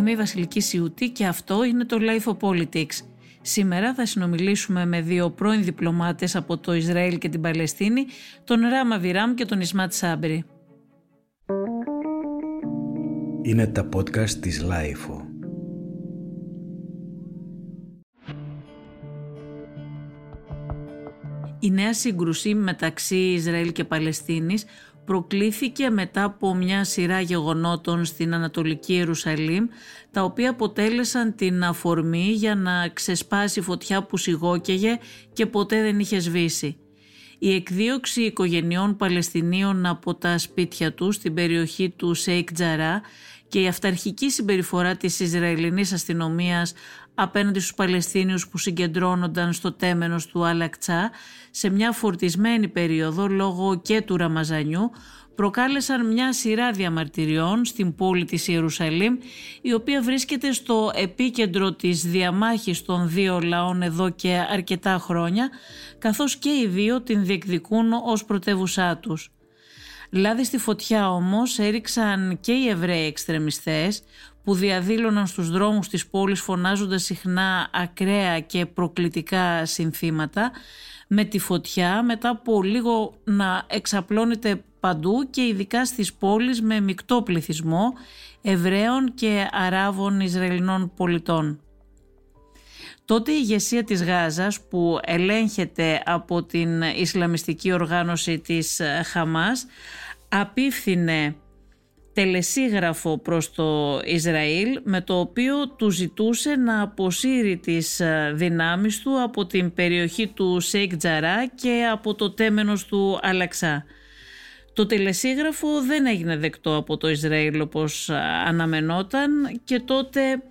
Είμαι η Βασιλική Σιούτη και αυτό είναι το Life of Politics. Σήμερα θα συνομιλήσουμε με δύο πρώην διπλωμάτες από το Ισραήλ και την Παλαιστίνη, τον Ράμα Βιράμ και τον Ισμάτ Σάμπρι. Είναι τα podcast της Life. Η νέα σύγκρουση μεταξύ Ισραήλ και Παλαιστίνης προκλήθηκε μετά από μια σειρά γεγονότων στην Ανατολική Ιερουσαλήμ τα οποία αποτέλεσαν την αφορμή για να ξεσπάσει φωτιά που σιγόκαιγε και ποτέ δεν είχε σβήσει. Η εκδίωξη οικογενειών Παλαιστινίων από τα σπίτια τους στην περιοχή του Σέικ Τζαρά και η αυταρχική συμπεριφορά της Ισραηλινής αστυνομίας απέναντι στους Παλαιστίνιους που συγκεντρώνονταν στο τέμενος του Αλ Άκσα σε μια φορτισμένη περίοδο λόγω και του Ραμαζανιού προκάλεσαν μια σειρά διαμαρτυριών στην πόλη της Ιερουσαλήμ η οποία βρίσκεται στο επίκεντρο της διαμάχης των δύο λαών εδώ και αρκετά χρόνια καθώς και οι δύο την διεκδικούν ως πρωτεύουσά τους. Λάδι στη φωτιά όμως έριξαν και οι Εβραίοι εξτρεμιστές που διαδήλωναν στους δρόμους της πόλης φωνάζοντας συχνά ακραία και προκλητικά συνθήματα με τη φωτιά μετά από λίγο να εξαπλώνεται παντού και ειδικά στις πόλεις με μεικτό πληθυσμό Εβραίων και Αράβων Ισραηλινών πολιτών. Τότε η ηγεσία της Γάζας που ελέγχεται από την Ισλαμιστική οργάνωση της Χαμάς απηύθυνε τελεσίγραφο προς το Ισραήλ με το οποίο του ζητούσε να αποσύρει τις ε, δυνάμεις του από την περιοχή του Σέικ Τζαρά και από το τέμενος του Αλ Άκσα. Το τελεσίγραφο δεν έγινε δεκτό από το Ισραήλ όπως ε, αναμενόταν και τότε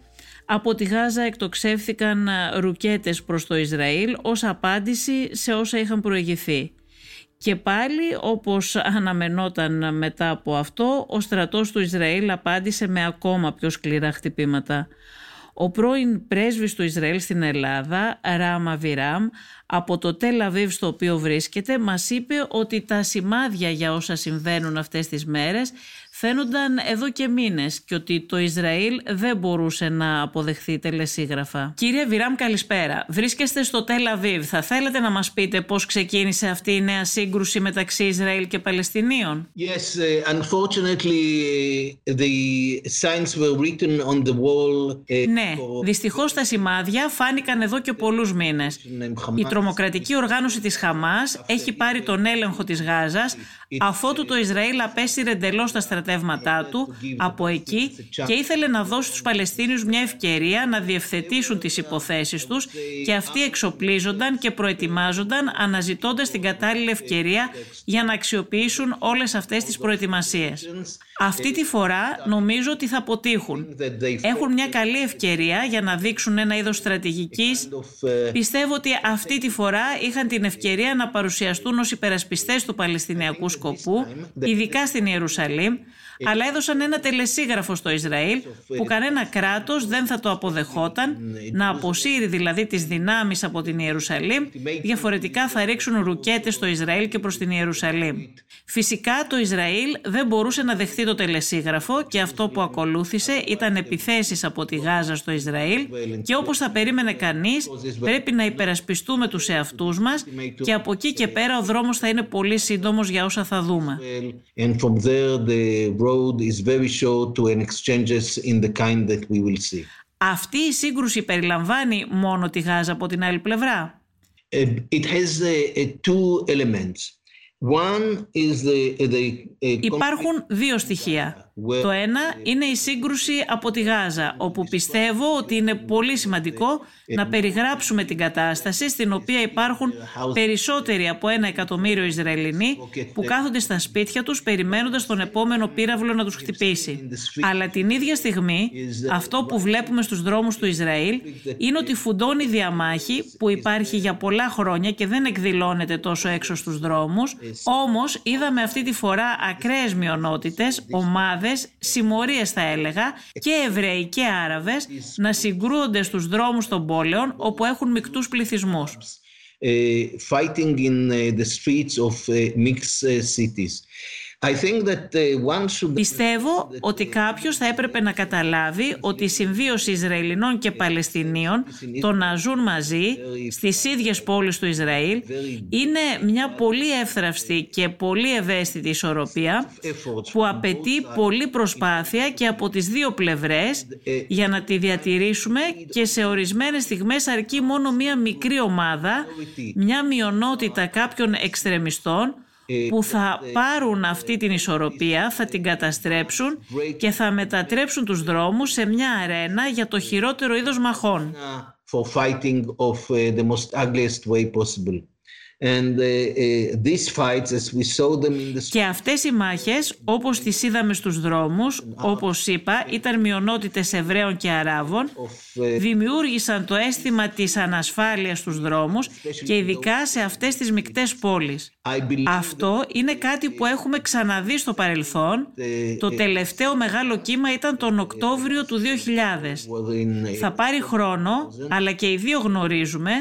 από τη Γάζα εκτοξεύθηκαν ε, ρουκέτες προς το Ισραήλ ως απάντηση σε όσα είχαν προηγηθεί. Και πάλι όπως αναμενόταν μετά από αυτό, ο στρατός του Ισραήλ απάντησε με ακόμα πιο σκληρά χτυπήματα. Ο πρώην πρέσβης του Ισραήλ στην Ελλάδα, Ράμα Βιράμ, από το Τελαβίβ στο οποίο βρίσκεται, μας είπε ότι τα σημάδια για όσα συμβαίνουν αυτές τις μέρες φαίνονταν εδώ και μήνες και ότι το Ισραήλ δεν μπορούσε να αποδεχθεί τελεσίγραφα. Κύριε Βιράμ καλησπέρα. Βρίσκεστε στο Τελαβίβ. Θα θέλετε να μας πείτε πώς ξεκίνησε αυτή η νέα σύγκρουση μεταξύ Ισραήλ και Παλαιστινίων; Yes, uh, unfortunately the signs were written on the wall. Uh, ναι, δυστυχώς τα σημάδια φάνηκαν εδώ και πολλούς μήνες. Η τρομοκρατική οργάνωση της Χαμάς έχει πάρει τον έλεγχο της Γάζας αφότου το Ισραήλ απέσυρε εντελώς τα στρατεύματά του από εκεί και ήθελε να δώσει στους Παλαιστίνιους μια ευκαιρία να διευθετήσουν τις υποθέσεις τους και αυτοί εξοπλίζονταν και προετοιμάζονταν αναζητώντας την κατάλληλη ευκαιρία για να αξιοποιήσουν όλες αυτές τις προετοιμασίες. Αυτή τη φορά νομίζω ότι θα αποτύχουν. Έχουν μια καλή ευκαιρία για να δείξουν ένα είδος στρατηγικής. Πιστεύω ότι αυτή τη φορά είχαν την ευκαιρία να παρουσιαστούν ως υπερασπιστές του Παλαιστινιακού σκοπού, ειδικά στην Ιερουσαλήμ, αλλά έδωσαν ένα τελεσίγραφο στο Ισραήλ που κανένα κράτος δεν θα το αποδεχόταν. Να αποσύρει δηλαδή τις δυνάμεις από την Ιερουσαλήμ. Διαφορετικά θα ρίξουν ρουκέτες στο Ισραήλ και προς την Ιερουσαλήμ. Φυσικά το Ισραήλ δεν μπορούσε να δεχθεί το τελεσίγραφο και αυτό που ακολούθησε ήταν επιθέσεις από τη Γάζα στο Ισραήλ και όπως θα περίμενε κανείς πρέπει να υπερασπιστούμε τους εαυτούς μας και από εκεί και πέρα ο δρόμος θα είναι πολύ σύντομος για όσα θα δούμε road is very short to an exchanges in the kind that we will see. Αυτή η σύγκρουση περιλαμβάνει μόνο τη Γάζα από την άλλη πλευρά. It has uh, two elements. One is the, the, uh, Υπάρχουν δύο στοιχεία. Το ένα είναι η σύγκρουση από τη Γάζα, όπου πιστεύω ότι είναι πολύ σημαντικό να περιγράψουμε την κατάσταση στην οποία υπάρχουν περισσότεροι από ένα εκατομμύριο Ισραηλινοί που κάθονται στα σπίτια τους περιμένοντας τον επόμενο πύραυλο να τους χτυπήσει. Αλλά την ίδια στιγμή αυτό που βλέπουμε στους δρόμους του Ισραήλ είναι ότι φουντώνει διαμάχη που υπάρχει για πολλά χρόνια και δεν εκδηλώνεται τόσο έξω στους δρόμους, όμως είδαμε αυτή τη φορά ακραίες μειονότητες, ομάδες συμμορίες θα έλεγα, και Εβραίοι και Άραβες να συγκρούονται στους δρόμους των πόλεων όπου έχουν μικτούς πληθυσμούς. fighting in the streets of mixed cities. Uh, Πιστεύω ότι κάποιος θα έπρεπε να καταλάβει ότι η συμβίωση Ισραηλινών και Παλαιστινίων το να ζουν μαζί στις ίδιες πόλεις του Ισραήλ είναι μια πολύ εύθραυστη και πολύ ευαίσθητη ισορροπία που απαιτεί πολλή προσπάθεια και από τις δύο πλευρές για να τη διατηρήσουμε και σε ορισμένες στιγμές αρκεί μόνο μια μικρή ομάδα, μια μειονότητα κάποιων εξτρεμιστών που θα πάρουν αυτή την ισορροπία, θα την καταστρέψουν και θα μετατρέψουν τους δρόμους σε μια αρένα για το χειρότερο είδος μαχών. Και αυτές οι μάχες, όπως τις είδαμε στους δρόμους, όπως είπα, ήταν μειονότητες Εβραίων και Αράβων, uh, δημιούργησαν το αίσθημα της ανασφάλειας στους δρόμους και ειδικά σε αυτές τις μικτές πόλεις. Αυτό είναι κάτι που έχουμε ξαναδεί στο παρελθόν. Το τελευταίο μεγάλο κύμα ήταν τον Οκτώβριο του 2000. Θα πάρει χρόνο, αλλά και οι δύο γνωρίζουμε,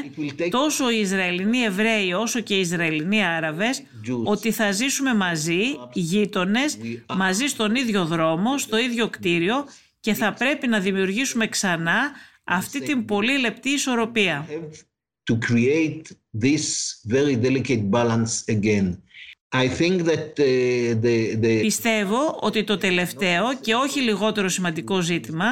τόσο οι Ισραηλινοί Εβραίοι όσο και οι Ισραηλινοί Άραβες, ότι θα ζήσουμε μαζί, γείτονες, μαζί στον ίδιο δρόμο, στο ίδιο κτίριο και θα πρέπει να δημιουργήσουμε ξανά αυτή την πολύ λεπτή ισορροπία. To create this very delicate balance again. I think that uh, the, the... Πιστεύω ότι το τελευταίο και όχι λιγότερο σημαντικό ζήτημα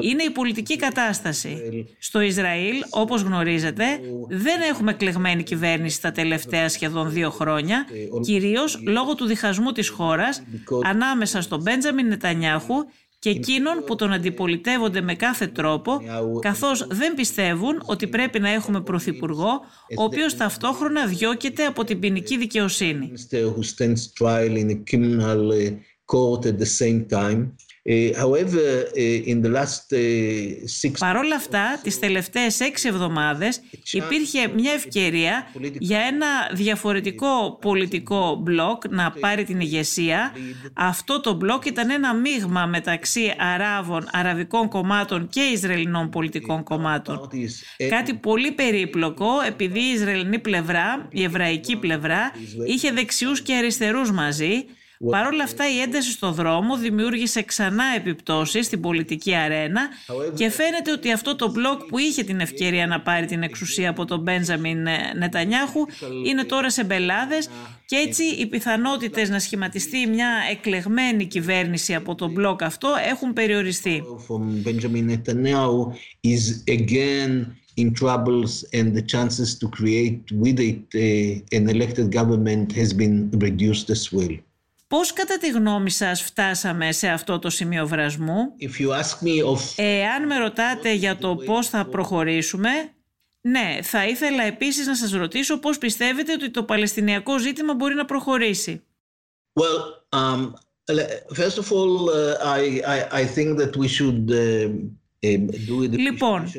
είναι η πολιτική κατάσταση. Στο Ισραήλ, όπως γνωρίζετε, δεν έχουμε κλεγμένη κυβέρνηση τα τελευταία σχεδόν δύο χρόνια, κυρίως λόγω του διχασμού της χώρας ανάμεσα στον Μπέντζαμιν Νετανιάχου και εκείνων που τον αντιπολιτεύονται με κάθε τρόπο, καθώς δεν πιστεύουν ότι πρέπει να έχουμε πρωθυπουργό, ο οποίος ταυτόχρονα διώκεται από την ποινική δικαιοσύνη. Ε, ε, ε, Παρ' όλα αυτά, τις τελευταίες έξι εβδομάδες υπήρχε μια ευκαιρία για ένα διαφορετικό πολιτικό μπλοκ να πάρει την ηγεσία. Αυτό το μπλοκ ήταν ένα μείγμα μεταξύ Αράβων, Αραβικών κομμάτων και Ισραηλινών πολιτικών κομμάτων. Κάτι πολύ περίπλοκο επειδή η Ισραηλινή πλευρά, η Εβραϊκή πλευρά, είχε δεξιούς και αριστερούς μαζί Παρ' όλα αυτά η ένταση στο δρόμο δημιούργησε ξανά επιπτώσεις στην πολιτική αρένα και φαίνεται ότι αυτό το μπλοκ που είχε την ευκαιρία να πάρει την εξουσία από τον Μπέντζαμιν Νετανιάχου είναι τώρα σε μπελάδες και έτσι οι πιθανότητες να σχηματιστεί μια εκλεγμένη κυβέρνηση από το μπλοκ αυτό έχουν περιοριστεί. in troubles and the chances to create with it uh, an elected government has been reduced as well. Πώς κατά τη γνώμη σας φτάσαμε σε αυτό το σημείο βρασμού; Εάν με ρωτάτε για το πώς θα προχωρήσουμε, ναι, θα ήθελα επίσης να σας ρωτήσω πώς πιστεύετε ότι το Παλαιστινιακό ζήτημα μπορεί να προχωρήσει. Well, um, first of all, uh, I, I, I think that we should uh, Λοιπόν,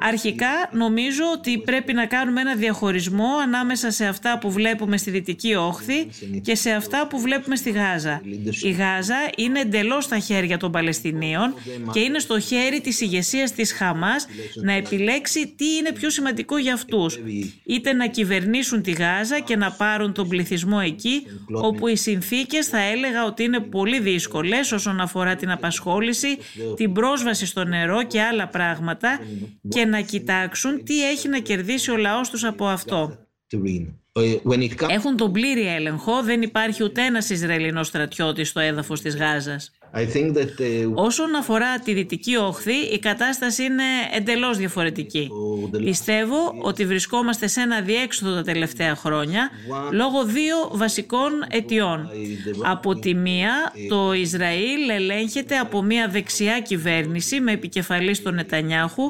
αρχικά νομίζω ότι πρέπει να κάνουμε ένα διαχωρισμό ανάμεσα σε αυτά που βλέπουμε στη Δυτική Όχθη και σε αυτά που βλέπουμε στη Γάζα. Η Γάζα είναι εντελώς στα χέρια των Παλαιστινίων και είναι στο χέρι της ηγεσίας της Χαμάς να επιλέξει τι είναι πιο σημαντικό για αυτούς. Είτε να κυβερνήσουν τη Γάζα και να πάρουν τον πληθυσμό εκεί, όπου οι συνθήκες θα έλεγα ότι είναι πολύ δύσκολες όσον αφορά την απασχόληση, την πρόσβαση στο νερό, νερό και άλλα πράγματα και να κοιτάξουν τι έχει να κερδίσει ο λαός τους από αυτό. Έχουν τον πλήρη έλεγχο, δεν υπάρχει ούτε ένας Ισραηλινός στρατιώτης στο έδαφος της Γάζας. Uh, Όσον αφορά τη Δυτική Όχθη, η κατάσταση είναι εντελώς διαφορετική. Πιστεύω ότι βρισκόμαστε σε ένα διέξοδο τα τελευταία χρόνια λόγω δύο βασικών αιτιών. Από τη μία, το Ισραήλ ελέγχεται από μια δεξιά κυβέρνηση με επικεφαλής στον Νετανιάχου,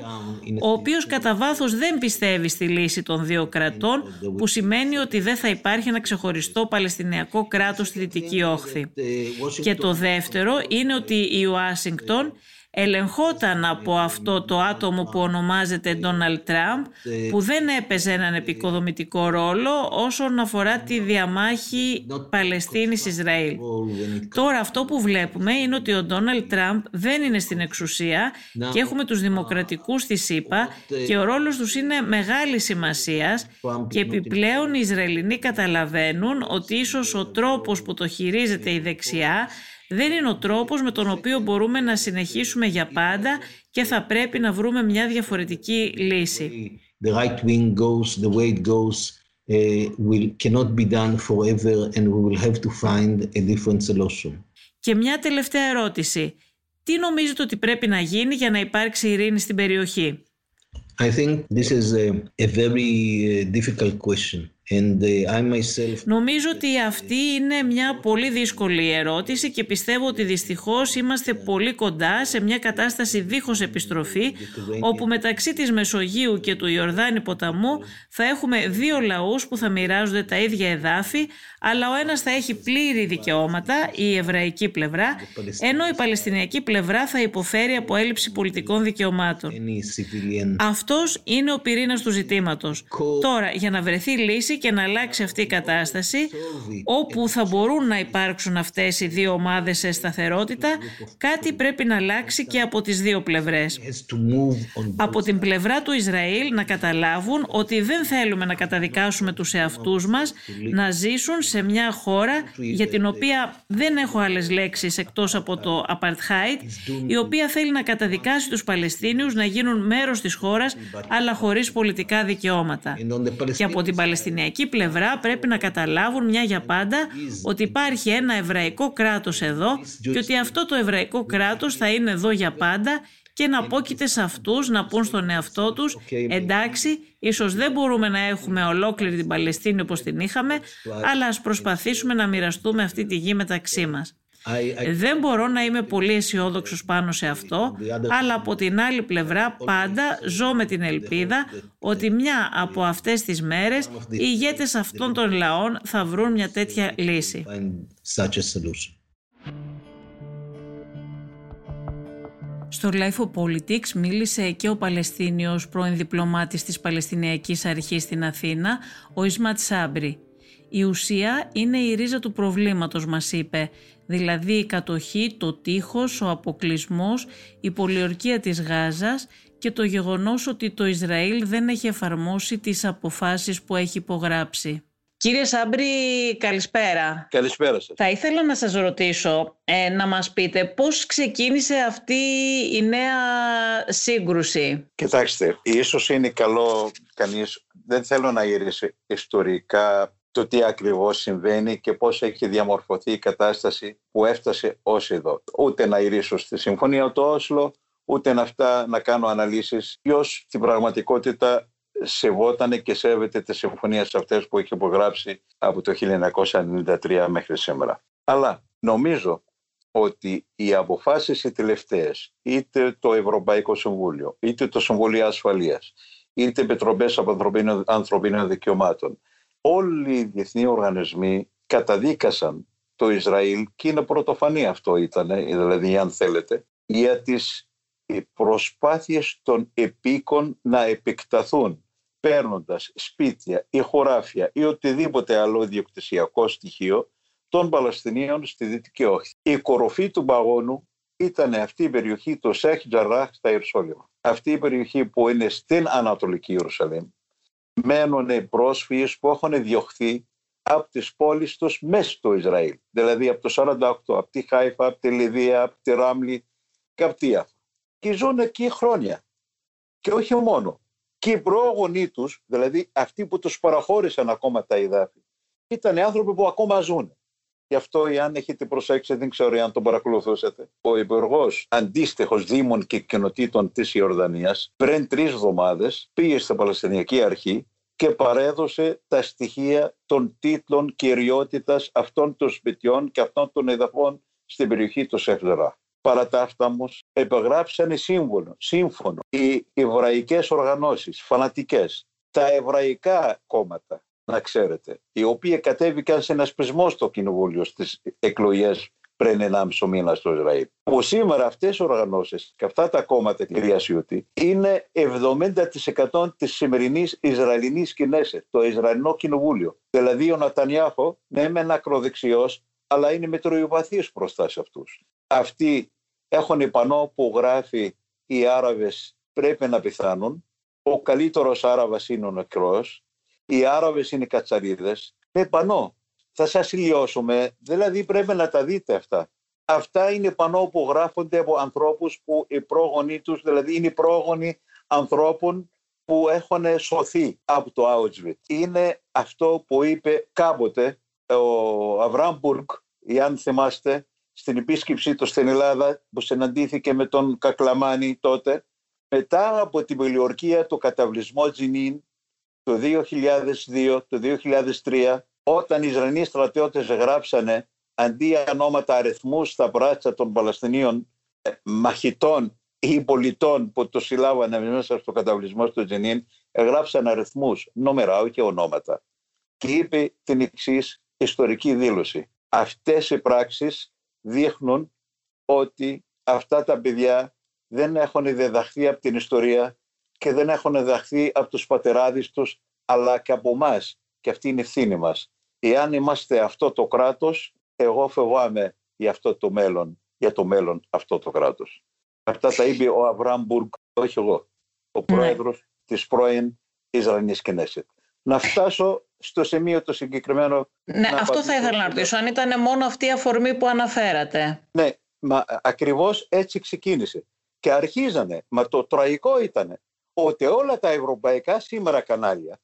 ο οποίος κατά βάθος δεν πιστεύει στη λύση των δύο κρατών, που σημαίνει ότι δεν θα υπάρχει ένα ξεχωριστό Παλαιστινιακό κράτος στη Δυτική Όχθη. Και το δεύτερο είναι ότι η Ουάσιγκτον ελεγχόταν από αυτό το άτομο που ονομάζεται Ντόναλτ Τραμπ που δεν έπαιζε έναν επικοδομητικό ρόλο όσον αφορά τη διαμάχη Παλαιστίνης-Ισραήλ. Τώρα αυτό που βλέπουμε είναι ότι ο Ντόναλτ Τραμπ δεν είναι στην εξουσία και έχουμε τους δημοκρατικούς στη ΣΥΠΑ και ο ρόλος τους είναι μεγάλης σημασίας και επιπλέον οι Ισραηλινοί καταλαβαίνουν ότι ίσως ο τρόπος που το χειρίζεται η δεξιά δεν είναι ο τρόπος με τον οποίο μπορούμε να συνεχίσουμε για πάντα και θα πρέπει να βρούμε μια διαφορετική λύση. The right wing goes, the way it goes uh, will cannot be done forever and we will have to find a different solution. Και μια τελευταία ερώτηση. Τι νομίζετε ότι πρέπει να γίνει για να υπάρξει ειρήνη στην περιοχή; I think this is a, a very uh, difficult question. Uh, Νομίζω ότι αυτή είναι μια πολύ δύσκολη ερώτηση και πιστεύω ότι δυστυχώς είμαστε πολύ κοντά σε μια κατάσταση δίχως επιστροφή όπου μεταξύ της Μεσογείου και του Ιορδάνη ποταμού θα έχουμε δύο λαούς που θα μοιράζονται τα ίδια εδάφη αλλά ο ένας θα έχει πλήρη δικαιώματα, η εβραϊκή πλευρά, ενώ η παλαιστινιακή πλευρά θα υποφέρει από έλλειψη πολιτικών δικαιωμάτων. Αυτός είναι ο πυρήνας του ζητήματος. Τώρα, για να βρεθεί λύση και να αλλάξει αυτή η κατάσταση, όπου θα μπορούν να υπάρξουν αυτές οι δύο ομάδες σε σταθερότητα, κάτι πρέπει να αλλάξει και από τις δύο πλευρές. Από την πλευρά του Ισραήλ να καταλάβουν ότι δεν θέλουμε να καταδικάσουμε τους εαυτούς μας να ζήσουν σε μια χώρα για την οποία δεν έχω άλλες λέξεις εκτός από το apartheid, η οποία θέλει να καταδικάσει τους Παλαιστίνιους να γίνουν μέρος της χώρας αλλά χωρίς πολιτικά δικαιώματα. Και από την Παλαιστινιακή πλευρά πρέπει να καταλάβουν μια για πάντα ότι υπάρχει ένα εβραϊκό κράτος εδώ και ότι αυτό το εβραϊκό κράτος θα είναι εδώ για πάντα και να πόκειται σε αυτούς να πούν στον εαυτό τους εντάξει, ίσως δεν μπορούμε να έχουμε ολόκληρη την Παλαιστίνη όπως την είχαμε, αλλά ας προσπαθήσουμε να μοιραστούμε αυτή τη γη μεταξύ μας. Δεν μπορώ να είμαι πολύ αισιόδοξος πάνω σε αυτό, αλλά από την άλλη πλευρά πάντα ζω με την ελπίδα ότι μια από αυτές τις μέρες οι ηγέτες αυτών των λαών θα βρουν μια τέτοια λύση. Στο Life of Politics μίλησε και ο Παλαιστίνιος πρώην διπλωμάτης της Παλαιστινιακής Αρχής στην Αθήνα, ο Ισμάτ Σάμπρη. Η ουσία είναι η ρίζα του προβλήματος μας είπε, δηλαδή η κατοχή, το τείχος, ο αποκλισμός, η πολιορκία της Γάζας και το γεγονός ότι το Ισραήλ δεν έχει εφαρμόσει τις αποφάσεις που έχει υπογράψει. Κύριε Σάμπρη, καλησπέρα. Καλησπέρα σας. Θα ήθελα να σας ρωτήσω, ε, να μας πείτε πώς ξεκίνησε αυτή η νέα σύγκρουση. Κοιτάξτε, ίσως είναι καλό κανείς, δεν θέλω να γυρίσει ιστορικά το τι ακριβώς συμβαίνει και πώς έχει διαμορφωθεί η κατάσταση που έφτασε ως εδώ. Ούτε να ηρίσω στη Συμφωνία του Όσλο, ούτε να, αυτά, να κάνω αναλύσεις ποιος στην πραγματικότητα σεβότανε και σέβεται τις συμφωνίες αυτές που έχει υπογράψει από το 1993 μέχρι σήμερα. Αλλά νομίζω ότι οι αποφάσεις οι τελευταίες, είτε το Ευρωπαϊκό Συμβούλιο, είτε το Συμβουλίο Ασφαλείας, είτε επιτροπές ανθρωπίνων, ανθρωπίνων δικαιωμάτων, όλοι οι διεθνείς οργανισμοί καταδίκασαν το Ισραήλ και είναι πρωτοφανή αυτό ήταν, δηλαδή αν θέλετε, για τις προσπάθειες των επίκων να επεκταθούν παίρνοντας σπίτια ή χωράφια ή οτιδήποτε άλλο διοκτησιακό στοιχείο των Παλαιστινίων στη Δυτική Όχθη. Η κοροφή του παγόνου ήταν αυτή η περιοχή, το Σέχ Τζαράχ στα Ιερουσαλήμ. Αυτή η περιοχή που είναι στην Ανατολική Ιερουσαλήμ μένουν πρόσφυγες που έχουν διωχθεί από τις πόλεις τους μέσα στο Ισραήλ. Δηλαδή από το 48, από τη Χάιφα, από τη Λιβύα, από τη Ράμλη και από τη Και ζουν εκεί χρόνια. Και όχι μόνο. Και οι πρόγονοί τους, δηλαδή αυτοί που τους παραχώρησαν ακόμα τα εδάφη, ήταν άνθρωποι που ακόμα ζουν. Γι' αυτό, εάν έχετε προσέξει, δεν ξέρω αν τον παρακολουθούσατε, ο υπουργός αντίστοιχος Δήμων και Κοινοτήτων της Ιορδανίας πριν τρεις εβδομάδες πήγε στην Παλαιστινιακή Αρχή και παρέδωσε τα στοιχεία των τίτλων κυριότητα αυτών των σπιτιών και αυτών των εδαφών στην περιοχή του Σεφδερά. Παρά τα αυτά όμως, υπεγράψανε σύμφωνο, σύμφωνο οι εβραϊκές οργανώσεις, φανατικές, τα εβραϊκά κόμματα, να ξέρετε, οι οποίοι κατέβηκαν σε ένα σπισμό στο κοινοβούλιο στις εκλογές πριν 1,5 μήνα στο Ισραήλ. Που σήμερα αυτές οι οργανώσεις και αυτά τα κόμματα, κυρία Σιούτη, είναι 70% της σημερινής Ισραηλινής Κινέσης, το Ισραηλινό Κοινοβούλιο. Δηλαδή ο Νατανιάχο, ναι μεν ακροδεξιός, αλλά είναι μετροϊοπαθής μπροστά σε αυτούς. Αυτοί έχουν πανό που γράφει οι Άραβες πρέπει να πεθάνουν, ο καλύτερος Άραβας είναι ο νεκρός, οι Άραβες είναι κατσαρίδες, με πανό. Θα σας λιώσουμε, δηλαδή πρέπει να τα δείτε αυτά. Αυτά είναι πανό που γράφονται από ανθρώπους που οι πρόγονοι τους, δηλαδή είναι οι πρόγονοι ανθρώπων που έχουν σωθεί από το Auschwitz. Είναι αυτό που είπε κάποτε ο Αβράμπουργκ, αν θυμάστε, στην επίσκεψή του στην Ελλάδα που συναντήθηκε με τον Κακλαμάνη τότε, μετά από την πολιορκία του καταβλισμό Τζινίν το 2002, το 2003, όταν οι Ισραηλοί στρατιώτες γράψανε αντί ονόματα αριθμούς στα πράτσα των Παλαιστινίων ε, μαχητών ή πολιτών που το συλλάβανε μέσα στο καταβλισμό του Τζενίν, γράψαν αριθμούς, νούμερα, όχι ονόματα. Και είπε την εξής ιστορική δήλωση. Αυτές οι πράξεις δείχνουν ότι αυτά τα παιδιά δεν έχουν διδαχθεί από την ιστορία και δεν έχουν διδαχθεί από τους πατεράδες τους, αλλά και από εμάς. Και αυτή είναι η ευθύνη μας εάν είμαστε αυτό το κράτος, εγώ φοβάμαι για αυτό το μέλλον, για το μέλλον αυτό το κράτος. Αυτά τα είπε ο Αβραμπουργκ, όχι εγώ, ο ναι. πρόεδρος της πρώην Ισραηλινής Κινέσετ. Να φτάσω στο σημείο το συγκεκριμένο. Ναι, αυτό θα ήθελα να ρωτήσω, αν ήταν μόνο αυτή η αφορμή που αναφέρατε. Ναι, μα ακριβώς έτσι ξεκίνησε. Και αρχίζανε, μα το τραγικό ήταν ότι όλα τα ευρωπαϊκά σήμερα κανάλια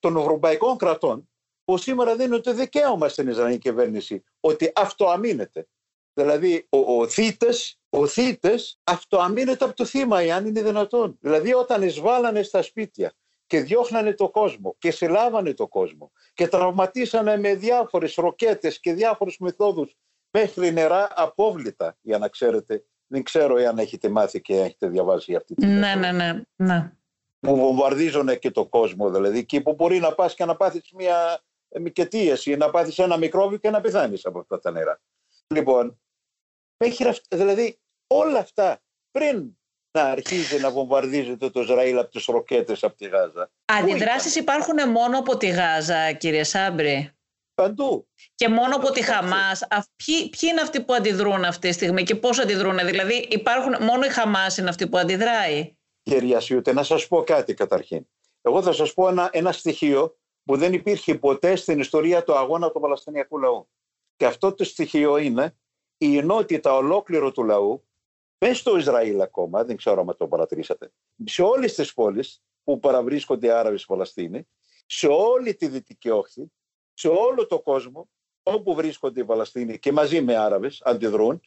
των ευρωπαϊκών κρατών που σήμερα δίνουν το δικαίωμα στην Ισραηλινή κυβέρνηση ότι αυτοαμήνεται. Δηλαδή ο, ο θήτες, ο θήτες αυτοαμήνεται από το θύμα εάν είναι δυνατόν. Δηλαδή όταν εισβάλλανε στα σπίτια και διώχνανε το κόσμο και συλλάβανε το κόσμο και τραυματίσανε με διάφορες ροκέτες και διάφορους μεθόδους μέχρι νερά απόβλητα για να ξέρετε. Δεν ξέρω εάν έχετε μάθει και έχετε διαβάσει αυτή τη Ναι, ναι, ναι, ναι. Που βομβαρδίζουν και το κόσμο δηλαδή. Εκεί που μπορεί να πας και να πάθεις μια ή να πάθεις ένα μικρόβιο και να πεθάνεις από αυτά τα νερά. Λοιπόν, δηλαδή όλα αυτά πριν να αρχίζει να βομβαρδίζεται το Ισραήλ από τις ροκέτες από τη Γάζα. Αντιδράσεις υπάρχουν μόνο από τη Γάζα, κύριε Σάμπρη. Παντού. Και μόνο από τη Χαμάς. Ποιοι, ποιοι είναι αυτοί που αντιδρούν αυτή τη στιγμή και πώς αντιδρούν. Δηλαδή υπάρχουν, μόνο η Χαμάς είναι αυτή που αντιδράει. Κυρία Σιούτε, να σας πω κάτι καταρχήν. Εγώ θα σας πω ένα, ένα στοιχείο που δεν υπήρχε ποτέ στην ιστορία του αγώνα του Παλαιστινιακού λαού. Και αυτό το στοιχείο είναι η ενότητα ολόκληρο του λαού, μέσα στο Ισραήλ ακόμα, δεν ξέρω αν το παρατηρήσατε, σε όλες τις πόλεις που παραβρίσκονται οι Άραβες Παλαιστίνοι, σε όλη τη Δυτική Όχθη, σε όλο το κόσμο, όπου βρίσκονται οι Παλαιστίνοι και μαζί με Άραβες αντιδρούν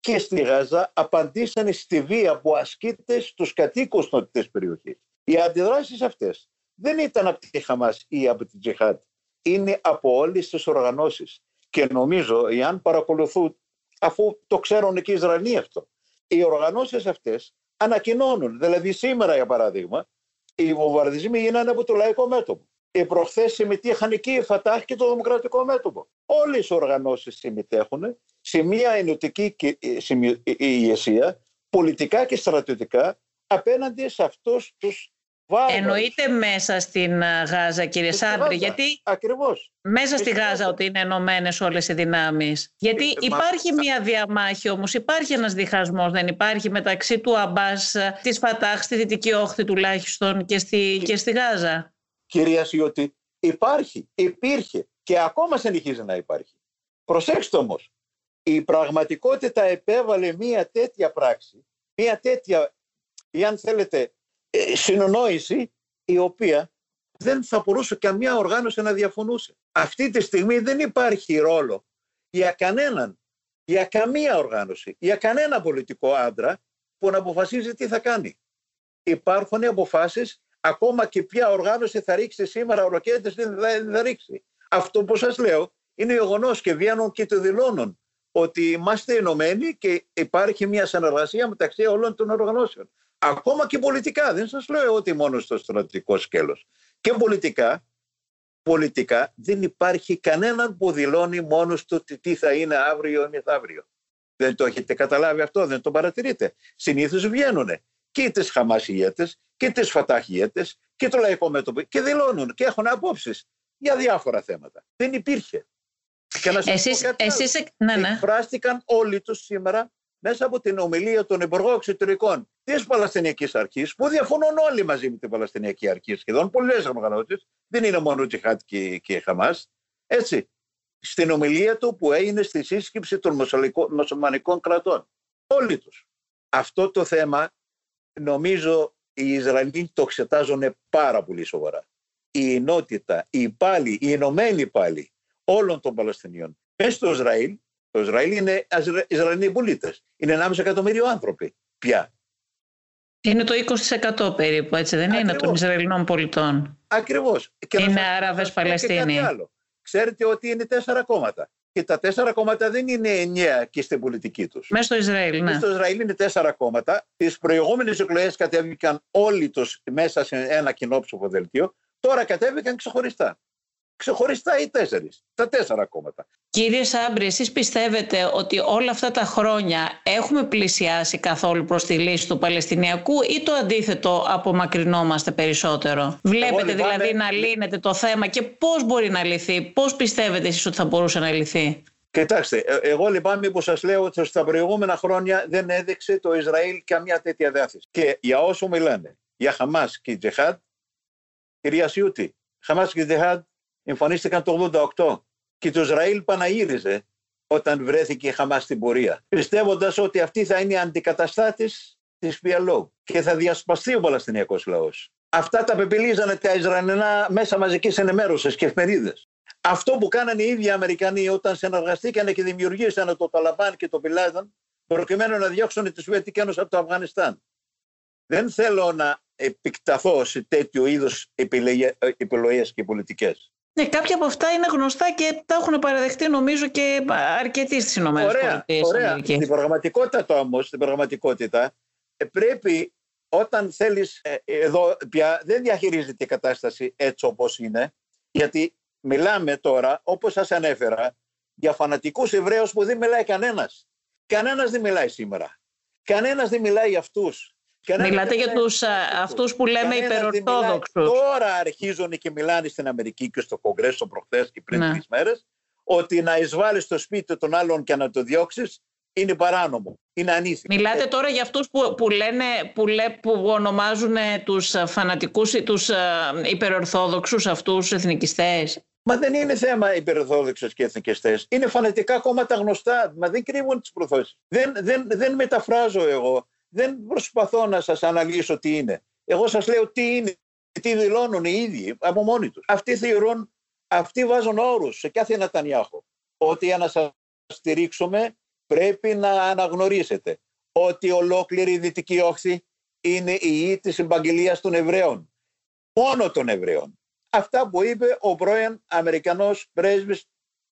και στη Γάζα απαντήσανε στη βία που ασκείται στους κατοίκους της περιοχής. Οι αντιδράσεις αυτές δεν ήταν από τη Χαμάς ή από την Τζιχάτ. Είναι από όλες τις οργανώσεις. Και νομίζω, εάν παρακολουθούν, αφού το ξέρουν και οι Ισραηλοί αυτό, οι οργανώσεις αυτές ανακοινώνουν. Δηλαδή σήμερα, για παράδειγμα, οι βομβαρδισμοί γίνανε από το λαϊκό μέτωπο. Οι προχθές συμμετείχαν και η ΦΑΤΑΧ και το Δημοκρατικό Μέτωπο. Όλες οι οργανώσεις συμμετέχουν σε μια ενωτική ηγεσία, πολιτικά και στρατιωτικά, απέναντι σε αυτούς του Εννοείται μέσα στην ε, Γάζα, κύριε Σάμπρη, γιατί Ακριβώς. μέσα στη Γάζα ότι είναι ενωμένες όλες οι δυνάμεις. Γιατί ε, υπάρχει μια διαμάχη όμως, υπάρχει ένας διχασμός, δεν υπάρχει μεταξύ του Αμπάς, ε, της Φατάχ, στη Δυτική Όχθη τουλάχιστον και στη, και στη Γάζα. Κυρία Σιώτη, υπάρχει, υπήρχε και ακόμα συνεχίζει να υπάρχει. Προσέξτε όμως, η πραγματικότητα επέβαλε μια τέτοια πράξη, μια τέτοια, ή αν θέλετε, ε, συνονόηση η οποία δεν θα μπορούσε καμία οργάνωση να διαφωνούσε. Αυτή τη στιγμή δεν υπάρχει ρόλο για κανέναν, για καμία οργάνωση, για κανένα πολιτικό άντρα που να αποφασίζει τι θα κάνει. Υπάρχουν αποφάσεις ακόμα και ποια οργάνωση θα ρίξει σήμερα ροκέτες δεν θα, ρίξει. Αυτό που σας λέω είναι γεγονός και βγαίνουν και το δηλώνουν ότι είμαστε ενωμένοι και υπάρχει μια συνεργασία μεταξύ όλων των οργανώσεων ακόμα και πολιτικά. Δεν σας λέω ότι μόνο στο στρατικό σκέλος. Και πολιτικά πολιτικά δεν υπάρχει κανέναν που δηλώνει μόνος του τι θα είναι αύριο ή μεθαύριο. Δεν το έχετε καταλάβει αυτό, δεν το παρατηρείτε. Συνήθως βγαίνουν και τις χαμασιέτες και τις φαταχιέτες και το λαϊκό μέτωπο και δηλώνουν και έχουν απόψεις για διάφορα θέματα. Δεν υπήρχε. Και να σας εσείς, πω εσείς, ναι, ναι. εκφράστηκαν όλοι τους σήμερα μέσα από την ομιλία των Υπουργών Εξωτερικών της Παλαιστινιακής Αρχής, που διαφωνούν όλοι μαζί με την Παλαιστινιακή Αρχή σχεδόν, πολλέ οργανώσει, δεν είναι μόνο Τζιχάτ και, και Χαμάς. Έτσι, στην ομιλία του που έγινε στη σύσκεψη των μουσουλμανικών κρατών. Όλοι τους. Αυτό το θέμα νομίζω οι Ισραηλοί το εξετάζουν πάρα πολύ σοβαρά. Η ενότητα, η πάλι, η ενωμένη πάλι όλων των Παλαιστινίων μέσα στο Ισραήλ το Ισραήλ είναι Ισραηλοί πολίτες. Είναι 1,5 εκατομμύριο άνθρωποι πια. Είναι το 20% περίπου, έτσι δεν είναι, των Ισραηλινών πολιτών. Ακριβώς. Είναι Άραβε Παλαιστίνοι. Ξέρετε ότι είναι τέσσερα κόμματα. Και τα τέσσερα κόμματα δεν είναι εννέα και στην πολιτική τους. Μέσα στο Ισραήλ, ναι. Μέσα στο Ισραήλ είναι τέσσερα κόμματα. Τις προηγούμενες εκλογές κατέβηκαν όλοι τους μέσα σε ένα κοινό ψηφοδελτίο. Τώρα κατέβηκαν ξεχωριστά ξεχωριστά οι τέσσερις, τα τέσσερα κόμματα. Κύριε Σάμπρη, εσείς πιστεύετε ότι όλα αυτά τα χρόνια έχουμε πλησιάσει καθόλου προς τη λύση του Παλαιστινιακού ή το αντίθετο απομακρυνόμαστε περισσότερο; Βλέπετε δηλαδή να λύνεται το θέμα και πώς μπορεί να λυθεί, πώς πιστεύετε εσείς ότι θα μπορούσε να λυθεί; Κοιτάξτε, ε, εγώ λυπάμαι που σας λέω ότι στα προηγούμενα χρόνια δεν έδειξε το Ισραήλ καμιά τέτοια διάθεση. Και για όσο μιλάνε για Χαμάς και Τζεχάντ, κυρία Σιούτη, Χαμάς και Τζεχάντ εμφανίστηκαν το 88 και το Ισραήλ παναγύριζε όταν βρέθηκε η Χαμάς στην πορεία, πιστεύοντας ότι αυτή θα είναι η αντικαταστάτης της PLO και θα διασπαστεί ο Παλαιστινιακός λαός. Αυτά τα πεπιλίζανε τα Ισραηλινά μέσα μαζικής ενημέρωσης και εφημερίδες. Αυτό που κάνανε οι ίδιοι Αμερικανοί όταν συνεργαστήκαν και δημιουργήσαν το Ταλαμπάν και το Πιλάδαν προκειμένου να διώξουν του Βουετικένου από το Αφγανιστάν. Δεν θέλω να επικταθώ σε τέτοιου είδου επιλογές και πολιτικές. Ναι, κάποια από αυτά είναι γνωστά και τα έχουν παραδεχτεί νομίζω και αρκετοί στις ΗΠΑ. Ωραία, ωραία. Στην πραγματικότητα το όμως, στην πραγματικότητα ε, πρέπει όταν θέλεις, ε, εδώ πια δεν διαχειρίζεται η κατάσταση έτσι όπως είναι, γιατί μιλάμε τώρα, όπως σας ανέφερα, για φανατικούς Εβραίους που δεν μιλάει κανένας. Κανένας δεν μιλάει σήμερα. Κανένας δεν μιλάει για αυτούς. Μιλάτε για τους, αυτούς που λέμε υπερορθόδοξους. Τώρα αρχίζουν και μιλάνε στην Αμερική και στο Κογκρέσο προχθές και πριν ναι. τρεις μέρες ότι να εισβάλλεις στο σπίτι των άλλων και να το διώξεις είναι παράνομο, είναι ανήθικο. Μιλάτε τώρα για αυτούς που, που, λένε, που, λέ, που ονομάζουν τους φανατικούς ή τους υπερορθόδοξους αυτούς εθνικιστές; Μα δεν είναι θέμα υπερορθόδοξες και εθνικιστές. Είναι φανατικά κόμματα γνωστά. Μα δεν κρύβουν τις προθέσεις. Δεν, δεν, δεν μεταφράζω εγώ δεν προσπαθώ να σας αναλύσω τι είναι. Εγώ σας λέω τι είναι, τι δηλώνουν οι ίδιοι από μόνοι τους. Αυτοί θεωρούν, αυτοί βάζουν όρους σε κάθε Νατανιάχο. Ότι για να σας στηρίξουμε πρέπει να αναγνωρίσετε ότι ολόκληρη η Δυτική Όχθη είναι η ή της εμπαγγελίας των Εβραίων. Μόνο των Εβραίων. Αυτά που είπε ο πρώην Αμερικανός πρέσβης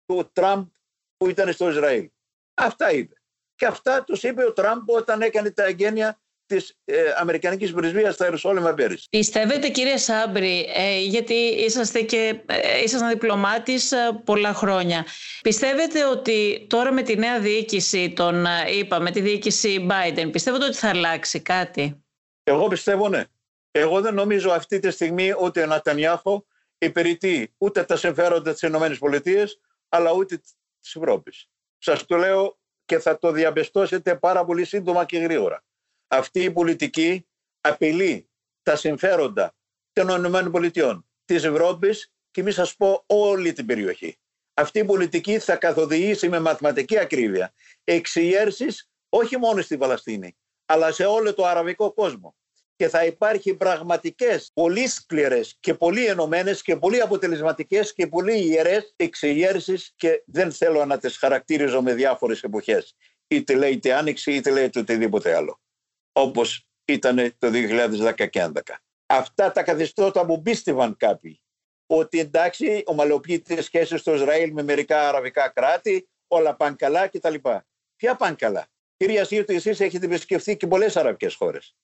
του Τραμπ που ήταν στο Ισραήλ. Αυτά είπε. Και αυτά τους είπε ο Τραμπ όταν έκανε τα εγγένεια της ε, Αμερικανικής Πρεσβείας στα Ιερουσάλημα πέρυσι. Πιστεύετε, κύριε Σάμπρη, ε, γιατί είσαστε και ε, ήσασταν διπλωμάτης ε, πολλά χρόνια, πιστεύετε ότι τώρα με τη νέα διοίκηση, τον είπα, με τη διοίκηση Biden, πιστεύετε ότι θα αλλάξει κάτι; Εγώ πιστεύω ναι. Εγώ δεν νομίζω αυτή τη στιγμή ότι ο Νατανιάχο υπηρετεί ούτε τα συμφέροντα της ΗΠΑ, αλλά ούτε της Ευρώπης. Σας το λέω και θα το διαπιστώσετε πάρα πολύ σύντομα και γρήγορα. Αυτή η πολιτική απειλεί τα συμφέροντα των ΗΠΑ, της Ευρώπης και μη σας πω όλη την περιοχή. Αυτή η πολιτική θα καθοδηγήσει με μαθηματική ακρίβεια εξηγέρσεις όχι μόνο στη Παλαιστίνη, αλλά σε όλο το αραβικό κόσμο και θα υπάρχει πραγματικές, πολύ σκληρές και πολύ ενωμένες και πολύ αποτελεσματικές και πολύ ιερές εξεγέρσεις και δεν θέλω να τις χαρακτήριζω με διάφορες εποχές. Είτε λέγεται Άνοιξη είτε λέγεται οτιδήποτε άλλο. Όπως ήταν το 2010 και 2011. Αυτά τα καθιστώτα που πίστευαν κάποιοι ότι εντάξει ομαλοποιείται σχέσεις στο Ισραήλ με μερικά αραβικά κράτη, όλα πάνε καλά κτλ. Ποια πάνε καλά; Κυρία Σύρτη, εσείς έχετε επισκεφθεί και πολλές αραβικές χώρες.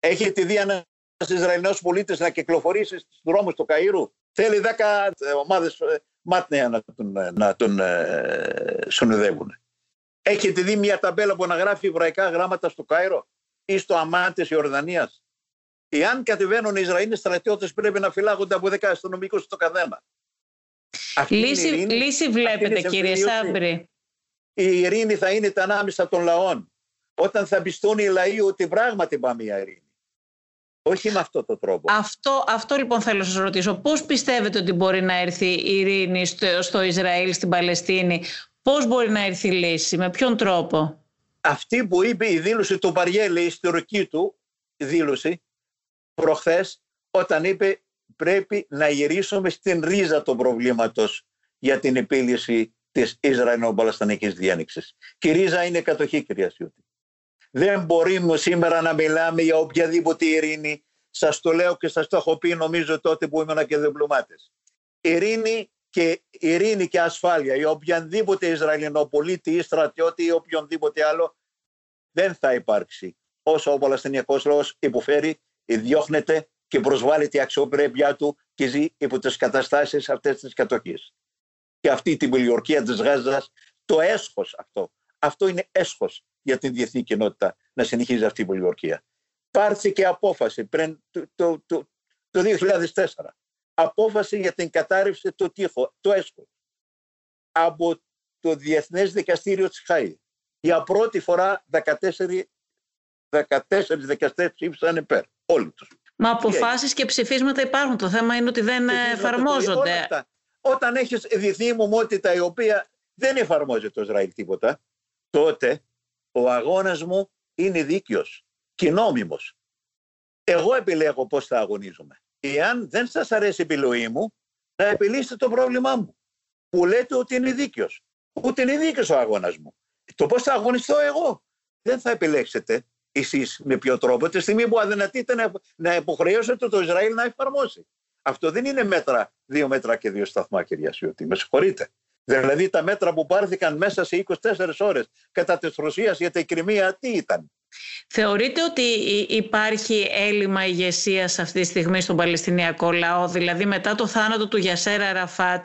Έχετε δει ένα Ισραηλινός πολίτης να κυκλοφορήσει στους δρόμους του Καΐρου Θέλει δέκα ομάδες μάτνεα να τον, να τον ε, συνοδεύουν. Έχετε δει μια ταμπέλα που αναγράφει εβραϊκά γράμματα στο Κάιρο ή στο Αμάν της Ιορδανίας. Εάν κατεβαίνουν οι Ισραηλοί στρατιώτες πρέπει να φυλάγονται από δέκα αστυνομικούς στο καθένα. λύση, ειρήνη, λύση βλέπετε κύριε Σάμπρη. Η ειρήνη θα είναι τα ανάμεσα των λαών. Όταν θα πιστούν οι λαοί ότι πράγματι πάμε μια ειρήνη. Όχι με αυτό τον τρόπο. Αυτό, αυτό λοιπόν θέλω να σας ρωτήσω. Πώς πιστεύετε ότι μπορεί να έρθει η ειρήνη στο, στο Ισραήλ, στην Παλαιστίνη; Πώς μπορεί να έρθει η λύση, με ποιον τρόπο; Αυτή που είπε η δήλωση του Παριέλη, η ιστορική του δήλωση προχθές όταν είπε πρέπει να γυρίσουμε στην ρίζα του προβλήματος για την επίλυση της Ισραηλο-Παλαιστανικής διάνοιξης. Και η ρίζα είναι κατοχή κυρία Σιούτη. Δεν μπορούμε σήμερα να μιλάμε για οποιαδήποτε ειρήνη. Σας το λέω και σας το έχω πει νομίζω τότε που ήμουν και διπλωμάτες. Ειρήνη και, ειρήνη και ασφάλεια για οποιανδήποτε Ισραηλινό πολίτη ή στρατιώτη ή οποιονδήποτε άλλο δεν θα υπάρξει όσο ο Παλαιστινιακός λαός υποφέρει, διώχνεται και προσβάλλει τη αξιοπρέπειά του και ζει υπό τις καταστάσεις αυτές της κατοχής. Και αυτή την πολιορκία της Γάζας, το έσχος αυτό, αυτό είναι έσχος για την διεθνή κοινότητα να συνεχίζει αυτή η πολιορκία. Πάρθηκε απόφαση πριν το, το, το, το 2004. Απόφαση για την κατάρρευση του τείχου, το έσχος. Από το Διεθνές Δικαστήριο της ΧΑΗ. Για πρώτη φορά 14, 14 δικαστές ψήφισαν υπέρ. Όλοι τους. Μα αποφάσεις και ψηφίσματα υπάρχουν. Το θέμα είναι ότι δεν εφαρμόζονται. Όταν έχεις διεθνή ομότητα η οποία δεν εφαρμόζει το Ισραήλ τίποτα, τότε ο αγώνας μου είναι δίκαιος και νόμιμος. Εγώ επιλέγω πώς θα αγωνίζομαι. Εάν δεν σας αρέσει η επιλογή μου, να επιλύσετε το πρόβλημά μου. Που λέτε ότι είναι δίκαιος. Ούτε είναι δίκαιος ο αγώνας μου. Το πώς θα αγωνιστώ εγώ. Δεν θα επιλέξετε εσείς με ποιο τρόπο, τη στιγμή που αδυνατείτε να, να υποχρεώσετε το Ισραήλ να εφαρμόσει. Αυτό δεν είναι μέτρα, δύο μέτρα και δύο σταθμά, κυρία Σιώτη. Με συγχωρείτε. Δηλαδή τα μέτρα που πάρθηκαν μέσα σε 24 ώρες κατά της Ρωσίας για την Κρυμαία τι ήταν; Θεωρείτε ότι υπάρχει έλλειμμα ηγεσίας αυτή τη στιγμή στον Παλαιστινιακό λαό, δηλαδή μετά το θάνατο του Γιασέρα Ραφάτ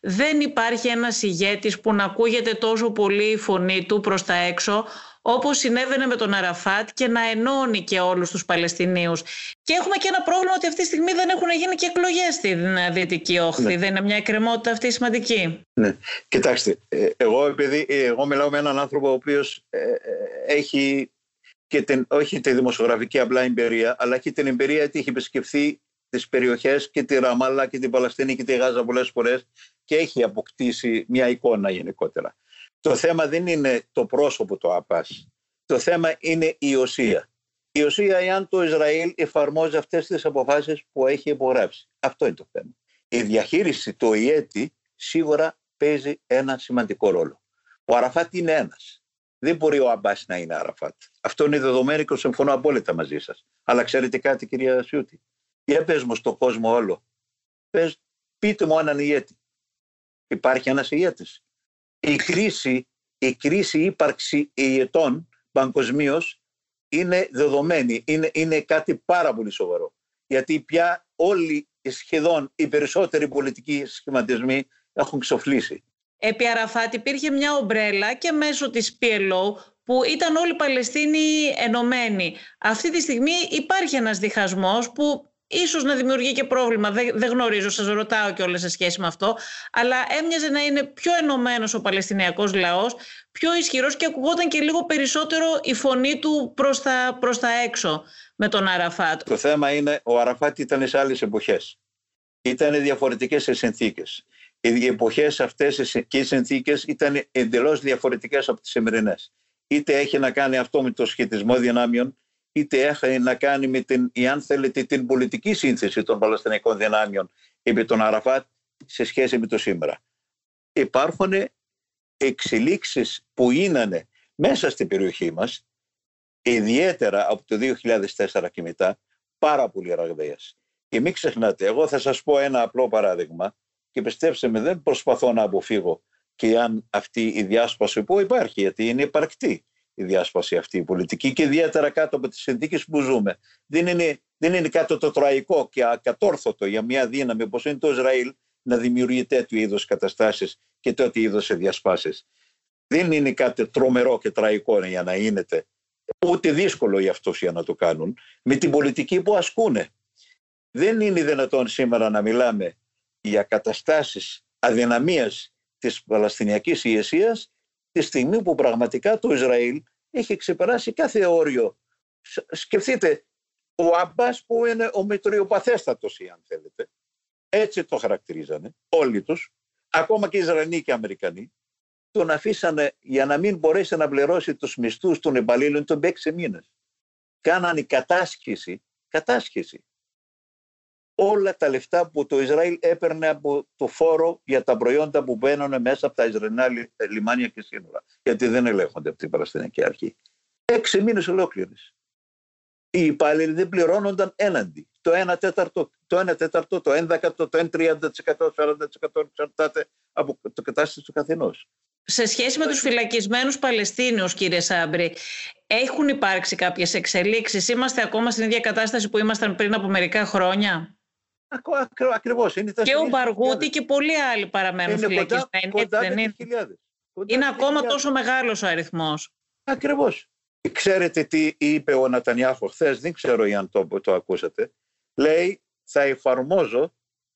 δεν υπάρχει ένας ηγέτης που να ακούγεται τόσο πολύ η φωνή του προς τα έξω όπως συνέβαινε με τον Αραφάτ και να ενώνει και όλους τους Παλαιστινίους. Και έχουμε και ένα πρόβλημα ότι αυτή τη στιγμή δεν έχουν γίνει και εκλογές στην Δυτική Όχθη. Ναι. Δεν είναι μια εκκρεμότητα αυτή σημαντική. Ναι. Κοιτάξτε, ε, εγώ επειδή ε, εγώ μιλάω με έναν άνθρωπο ο οποίος ε, έχει και την, όχι τη δημοσιογραφική απλά εμπειρία, αλλά έχει την εμπειρία ότι έχει επισκεφθεί τις περιοχές και τη Ραμάλα και την Παλαιστίνη και τη Γάζα πολλές φορές και έχει αποκτήσει μια εικόνα γενικότερα. Το θέμα δεν είναι το πρόσωπο του ΑΠΑΣ. Το θέμα είναι η ουσία. Η ουσία εάν το Ισραήλ εφαρμόζει αυτές τις αποφάσεις που έχει υπογράψει. Αυτό είναι το θέμα. Η διαχείριση του ΙΕΤΗ σίγουρα παίζει ένα σημαντικό ρόλο. Ο Αραφάτ είναι ένας. Δεν μπορεί ο Αμπάς να είναι Αραφάτ. Αυτό είναι δεδομένο και συμφωνώ απόλυτα μαζί σας. Αλλά ξέρετε κάτι κυρία Σιούτη; Για πες μου στον κόσμο όλο. Πες, πείτε μου έναν ηγέτη. Υπάρχει ένας ηγέτης η κρίση, η κρίση ύπαρξη ηγετών παγκοσμίως είναι δεδομένη, είναι, είναι κάτι πάρα πολύ σοβαρό. Γιατί πια όλοι σχεδόν οι περισσότεροι πολιτικοί σχηματισμοί έχουν ξοφλήσει. Επί Αραφάτ υπήρχε μια ομπρέλα και μέσω της PLO που ήταν όλοι οι Παλαιστίνοι ενωμένοι. Αυτή τη στιγμή υπάρχει ένας διχασμός που ίσως να δημιουργεί και πρόβλημα, δεν, δεν γνωρίζω, σας ρωτάω και όλες σε σχέση με αυτό, αλλά έμοιαζε να είναι πιο ενωμένος ο Παλαιστινιακός λαός, πιο ισχυρός και ακουγόταν και λίγο περισσότερο η φωνή του προς τα, προς τα έξω με τον Αραφάτ. Το θέμα είναι, ο Αραφάτ ήταν σε άλλες εποχές. Ήταν διαφορετικές οι συνθήκες. Οι εποχές αυτές και οι συνθήκες ήταν εντελώς διαφορετικές από τις σημερινές. Είτε έχει να κάνει αυτό με το σχετισμό δυνάμεων, είτε έχει να κάνει με την, αν θέλετε, την πολιτική σύνθεση των Παλαιστινικών δυνάμεων επί τον Αραφάτ σε σχέση με το σήμερα. Υπάρχουν εξελίξεις που είναι μέσα στην περιοχή μας, ιδιαίτερα από το 2004 και μετά, πάρα πολύ ραγδαίες. Και μην ξεχνάτε, εγώ θα σας πω ένα απλό παράδειγμα και πιστέψτε με δεν προσπαθώ να αποφύγω και αν αυτή η διάσπαση που υπάρχει, γιατί είναι υπαρκτή η διάσπαση αυτή η πολιτική και ιδιαίτερα κάτω από τις συνθήκες που ζούμε. Δεν είναι Δεν είναι κάτι το τραγικό και ακατόρθωτο για μια δύναμη όπως είναι το Ισραήλ να δημιουργεί τέτοιου είδους καταστάσεις και τέτοιου είδους διασπάσεις. Δεν είναι κάτι τρομερό και τραγικό για να είναι ούτε δύσκολο για αυτούς για να το κάνουν με την πολιτική που ασκούνε. Δεν είναι δυνατόν σήμερα να μιλάμε για καταστάσεις αδυναμίας της Παλαιστινιακής ηγεσίας τη στιγμή που πραγματικά το Ισραήλ έχει ξεπεράσει κάθε όριο. Σκεφτείτε, ο Αμπάς που είναι ο μετριοπαθέστατος, αν θέλετε, έτσι το χαρακτηρίζανε όλοι τους, ακόμα και οι Ισραηλοί και οι Αμερικανοί, τον αφήσανε για να μην μπορέσει να πληρώσει τους μισθούς των υπαλλήλων των έξι μήνες. Κάνανε κατάσχεση, κατάσχεση. Όλα τα λεφτά που το Ισραήλ έπαιρνε από το φόρο για τα προϊόντα που μπαίνουν μέσα από τα Ισραηλινά λιμάνια και σύνορα. Γιατί δεν ελέγχονται από την Παλαιστινιακή Αρχή. Έξι μήνες ολόκληρες. Οι υπάλληλοι δεν πληρώνονταν έναντι. Το 1 τέταρτο, το 1 τέταρτο, το 1 δεκατό, το 1 30%, 40% εξαρτάται από το κατάσταση του καθενός. Σε σχέση με τους φυλακισμένους Παλαιστίνιους, κύριε Σάμπρη, έχουν υπάρξει κάποιες εξελίξεις; Είμαστε ακόμα στην ίδια κατάσταση που ήμασταν πριν από μερικά χρόνια; Ακρι, ακριβώς. Είναι και ο Μπαργούτη και πολλοί άλλοι παραμένουν είναι φυλακισμένοι. Κοντά, κοντά είναι. είναι ακόμα τόσο μεγάλος ο αριθμός. Ακριβώς. Ξέρετε τι είπε ο Νατανιάχο χθες, δεν ξέρω αν το, το ακούσατε. Λέει θα εφαρμόζω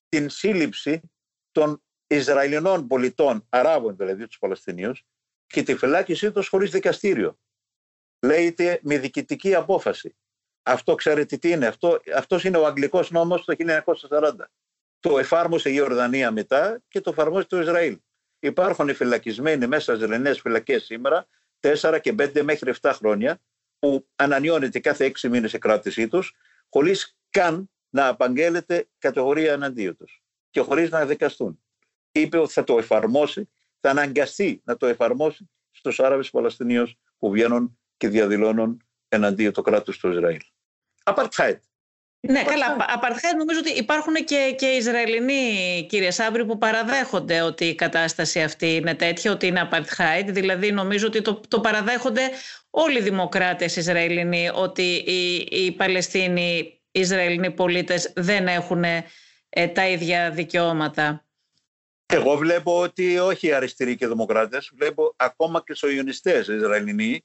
την σύλληψη των Ισραηλινών πολιτών, Αράβων δηλαδή τους Παλαιστινίους, και τη φυλάκισή τους χωρίς δικαστήριο. Λέγεται με διοικητική απόφαση. Αυτό ξέρετε τι είναι. Αυτό αυτός είναι ο Αγγλικός νόμος το 1940. Το εφάρμοσε η Ιορδανία μετά και το εφαρμόζει το Ισραήλ. Υπάρχουν οι φυλακισμένοι μέσα στις ελληνέ φυλακές σήμερα 4 και 5 μέχρι 7 χρόνια που ανανιώνεται κάθε 6 μήνες η κράτησή τους χωρίς καν να απαγγέλλεται κατηγορία εναντίον τους και χωρίς να δικαστούν είπε ότι θα το εφαρμόσει, θα αναγκαστεί να το εφαρμόσει στους Άραβες Παλαιστινίους που βγαίνουν και διαδηλώνουν εναντίον του κράτους του Ισραήλ. Apartheid. Ναι, καλά. Apartheid νομίζω ότι υπάρχουν και, και Ισραηλινοί, κύριε Σάμπρη, που παραδέχονται ότι η κατάσταση αυτή είναι τέτοια, ότι είναι apartheid. Δηλαδή, νομίζω ότι το, το παραδέχονται όλοι οι δημοκράτες Ισραηλινοί, ότι οι, οι Παλαιστίνοι, οι Ισραηλινοί πολίτες δεν έχουν ε, τα ίδια δικαιώματα. Εγώ βλέπω ότι όχι οι αριστεροί και οι δημοκράτες, βλέπω ακόμα και σογιονιστές Ισραηλινοί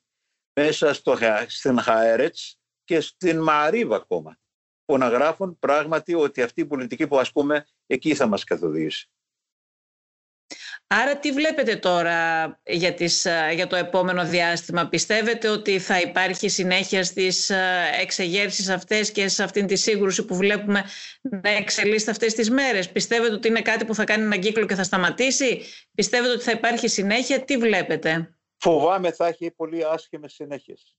μέσα στο, στην Χαέρετς και στην Μαρίβα ακόμα που να γράφουν πράγματι ότι αυτή η πολιτική που ασκούμε εκεί θα μας καθοδηγήσει. Άρα τι βλέπετε τώρα για, τις, για το επόμενο διάστημα; Πιστεύετε ότι θα υπάρχει συνέχεια στις εξεγέρσεις αυτές και σε αυτήν τη σύγκρουση που βλέπουμε να εξελίσσεται αυτές τις μέρες; Πιστεύετε ότι είναι κάτι που θα κάνει έναν κύκλο και θα σταματήσει; Πιστεύετε ότι θα υπάρχει συνέχεια; Τι βλέπετε; Φοβάμαι θα έχει πολύ άσχημες συνέχειες.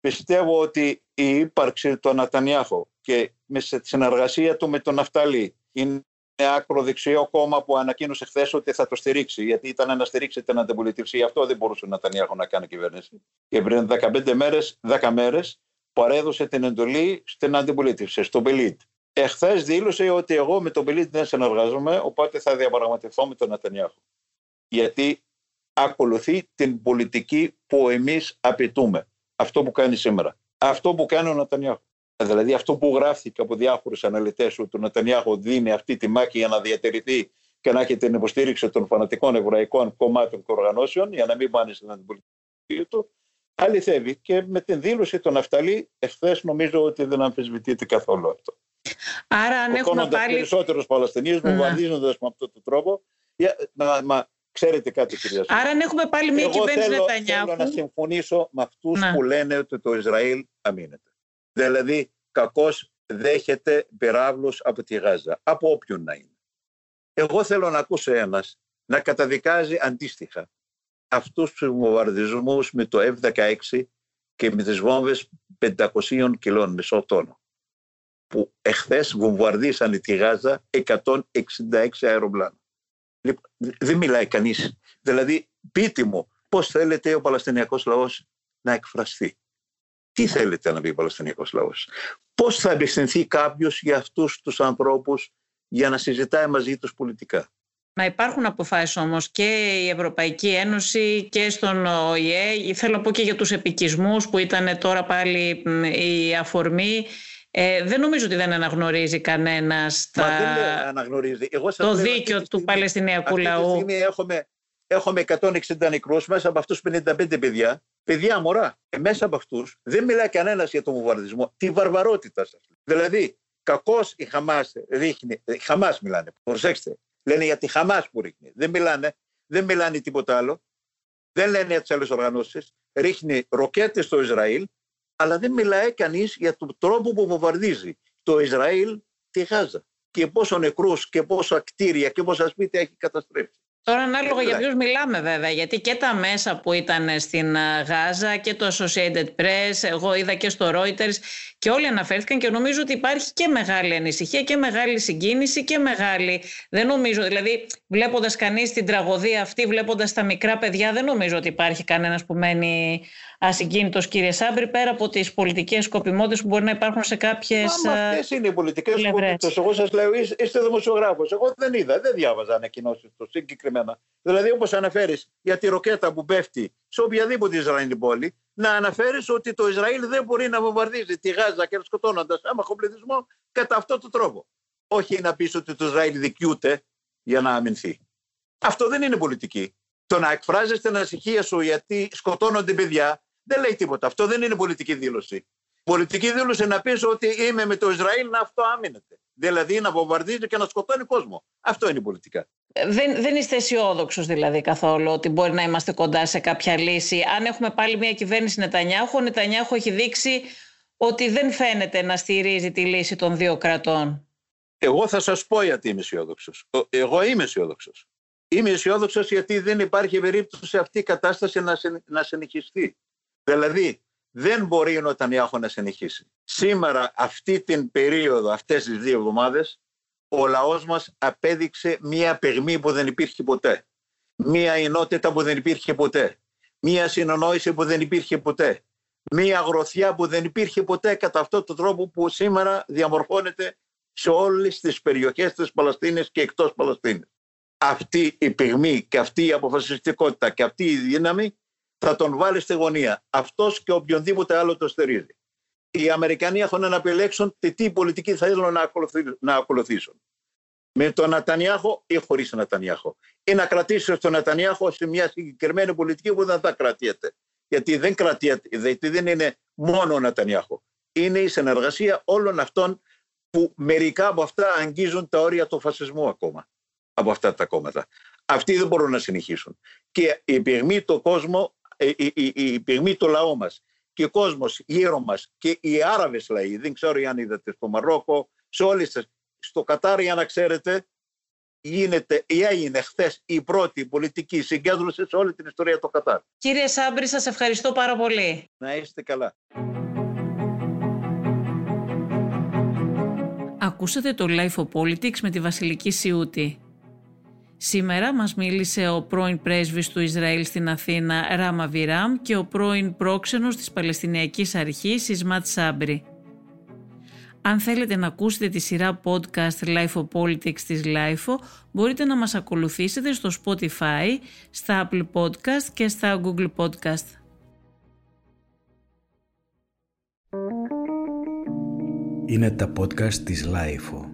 Πιστεύω ότι η ύπαρξη του Νατανιάχο και με συνεργασία του με τον Ναυταλή είναι ακροδεξιό κόμμα που ανακοίνωσε χθες ότι θα το στηρίξει, γιατί ήταν να στηρίξει την αντιπολίτευση. Αυτό δεν μπορούσε να Νατανιάχο να κάνει κυβέρνηση. Και πριν 15 μέρες, 10 μέρες, παρέδωσε την εντολή στην αντιπολίτευση, στον Μπελίτ. Εχθές δήλωσε ότι εγώ με τον Μπελίτ δεν συνεργάζομαι, οπότε θα διαπραγματευτώ με τον Νατανιάχο. Γιατί ακολουθεί την πολιτική που εμείς απαιτούμε. Αυτό που κάνει σήμερα. Αυτό που κάνει ο Νατανιάχο. Δηλαδή αυτό που γράφτηκε από διάφορους αναλυτές ότι ο Νετανιάχο δίνει αυτή τη μάχη για να διατηρηθεί και να έχει την υποστήριξη των φανατικών εβραϊκών κομμάτων και οργανώσεων για να μην πάνε στην αντιπολιτεία του, αληθεύει. Και με την δήλωση των Ναυταλή, εχθές νομίζω ότι δεν αμφισβητείται καθόλου αυτό. Άρα, αν έχουμε πάλι. περισσότερους Παλαιστινίους, ναι. βομβαρδίζοντα με αυτόν τον τρόπο. Μα, μα, ξέρετε κάτι, κυρία Άρα, αν έχουμε πάλι μια κυβέρνηση Νετανιάχου. Θέλω να συμφωνήσω με αυτούς ναι. που λένε ότι το Ισραήλ αμήνεται. Δηλαδή, κακώς δέχεται πυράβλους από τη Γάζα, από όποιον να είναι. Εγώ θέλω να ακούσω ένας να καταδικάζει αντίστοιχα αυτούς τους βομβαρδισμούς με το F-16 και με τις βόμβες 500 κιλών μισό τόνο που εχθές βομβαρδίσανε τη Γάζα 166 αεροπλάνα. Λοιπόν, δεν μιλάει κανείς. Δηλαδή, πείτε μου, πώς θέλετε ο Παλαιστινιακός λαός να εκφραστεί; Τι θέλετε να πει ο Παλαιστινιακός λαός, Πώς θα απευθυνθεί κάποιος για αυτούς τους ανθρώπους για να συζητάει μαζί τους πολιτικά; Να υπάρχουν αποφάσεις όμως και η Ευρωπαϊκή Ένωση και στον ΟΗΕ. Θέλω να πω και για τους επικισμούς που ήταν τώρα πάλι η αφορμή Ε, δεν νομίζω ότι δεν αναγνωρίζει κανένας τα... Μα δεν αναγνωρίζει. Εγώ το δίκιο του Παλαιστινιακού λαού. Αυτή τη στιγμή έχουμε, έχουμε 160 νεκρούς, μέσα από αυτούς 55 παιδιά. Παιδιά μωρά. Ε, μέσα από αυτούς δεν μιλάει κανένας για τον βομβαρδισμό. Τη βαρβαρότητα σας. Δηλαδή, κακώς η Χαμάς ρίχνει, η Χαμάς μιλάνε, προσέξτε, λένε για τη Χαμάς που ρίχνει. Δεν μιλάνε, δεν μιλάνε τίποτα άλλο. Δεν λένε για τις άλλες οργανώσεις. Ρίχνει ροκέτες στο Ισραήλ, αλλά δεν μιλάει κανείς για τον τρόπο που βομβαρδίζει το Ισραήλ τη Γάζα και πόσο νεκρούς και πόσα κτίρια και πόσα σπίτια έχει καταστρέψει. Τώρα ανάλογα για ποιους μιλάμε βέβαια, γιατί και τα μέσα που ήταν στην Γάζα και το Associated Press, εγώ είδα και στο Reuters και όλοι αναφέρθηκαν και νομίζω ότι υπάρχει και μεγάλη ανησυχία και μεγάλη συγκίνηση και μεγάλη, δεν νομίζω, δηλαδή βλέποντας κανείς την τραγωδία αυτή, βλέποντας τα μικρά παιδιά, δεν νομίζω ότι υπάρχει κανένας που μένει ασυγκίνητος κύριε Σάμπρη πέρα από τις πολιτικές σκοπιμότητες που μπορεί να υπάρχουν σε κάποιες Μα αυτές είναι οι πολιτικές σκοπιμότητες. Εγώ σας λέω είστε δημοσιογράφος. Εγώ δεν είδα, δεν διάβαζα ανακοινώσεις το συγκεκριμένα. Δηλαδή όπως αναφέρεις για τη ροκέτα που πέφτει σε οποιαδήποτε Ισραήλ πόλη να αναφέρεις ότι το Ισραήλ δεν μπορεί να βομβαρδίζει τη Γάζα και σκοτώνοντας άμαχο πληθυσμό κατά αυτόν τον τρόπο. Όχι να πεις ότι το Ισραήλ δικιούται για να αμυνθεί. Αυτό δεν είναι πολιτική. Το να εκφράζεις την ανησυχία σου γιατί σκοτώνονται παιδιά δεν λέει τίποτα. Αυτό δεν είναι πολιτική δήλωση. Πολιτική δήλωση να πεις ότι είμαι με το Ισραήλ να αυτό άμυνεται. Δηλαδή να βομβαρδίζει και να σκοτώνει κόσμο. Αυτό είναι η πολιτικά. Δεν, δεν είστε αισιόδοξος δηλαδή καθόλου ότι μπορεί να είμαστε κοντά σε κάποια λύση. Αν έχουμε πάλι μια κυβέρνηση Νετανιάχου, ο Νετανιάχου έχει δείξει ότι δεν φαίνεται να στηρίζει τη λύση των δύο κρατών. Εγώ θα σας πω γιατί είμαι αισιόδοξος. Εγώ είμαι αισιόδοξος. Είμαι αισιόδοξος γιατί δεν υπάρχει περίπτωση αυτή η κατάσταση να, να συνεχιστεί. Δηλαδή, δεν μπορεί ο Νοτανιάχο να συνεχίσει. Σήμερα, αυτή την περίοδο, αυτές τις δύο εβδομάδες, ο λαός μας απέδειξε μία παιγμή που δεν υπήρχε ποτέ. Μία ενότητα που δεν υπήρχε ποτέ. Μία συνονόηση που δεν υπήρχε ποτέ. Μία γροθιά που δεν υπήρχε ποτέ κατά αυτόν τον τρόπο που σήμερα διαμορφώνεται σε όλες τις περιοχές της Παλαιστίνης και εκτός Παλαιστίνης. Αυτή η πυγμή και αυτή η αποφασιστικότητα και αυτή η δύναμη θα τον βάλει στη γωνία. Αυτός και οποιονδήποτε άλλο το στερίζει. Οι Αμερικανοί έχουν να επιλέξουν τι πολιτική θα ήθελαν να ακολουθήσουν. Με τον Νατανιάχο ή χωρίς τον Νατανιάχο. Ή να κρατήσει τον Νατανιάχο σε μια συγκεκριμένη πολιτική που δεν θα κρατιέται. Γιατί δεν κρατιέται, γιατί δεν είναι μόνο ο Νατανιάχο. Είναι η συνεργασία όλων αυτών που μερικά από αυτά αγγίζουν τα όρια του φασισμού ακόμα. Από αυτά τα κόμματα. Αυτοί δεν μπορούν να συνεχίσουν. Και η πυγμή του κόσμου η, η, η πυγμή του λαού μας και ο κόσμος γύρω μας και οι Άραβες λαοί, δεν ξέρω αν είδατε στο Μαρόκο, σε όλες τις, στο Κατάρ για να ξέρετε, γίνεται ή έγινε χθες η πρώτη πολιτική συγκέντρωση σε όλη την ιστορία του Κατάρ. Κύριε Σάμπρη, σας ευχαριστώ πάρα πολύ. Να είστε καλά. Ακούσατε το Life of Politics με τη Βασιλική Σιούτη. Σήμερα μας μίλησε ο πρώην πρέσβης του Ισραήλ στην Αθήνα Ράμα Βιράμ και ο πρώην πρόξενος της Παλαιστινιακής Αρχής Ισμάτ Σάμπρη. Αν θέλετε να ακούσετε τη σειρά podcast Life of Politics της Life μπορείτε να μας ακολουθήσετε στο Spotify, στα Apple Podcast και στα Google Podcast. Είναι τα podcast της Life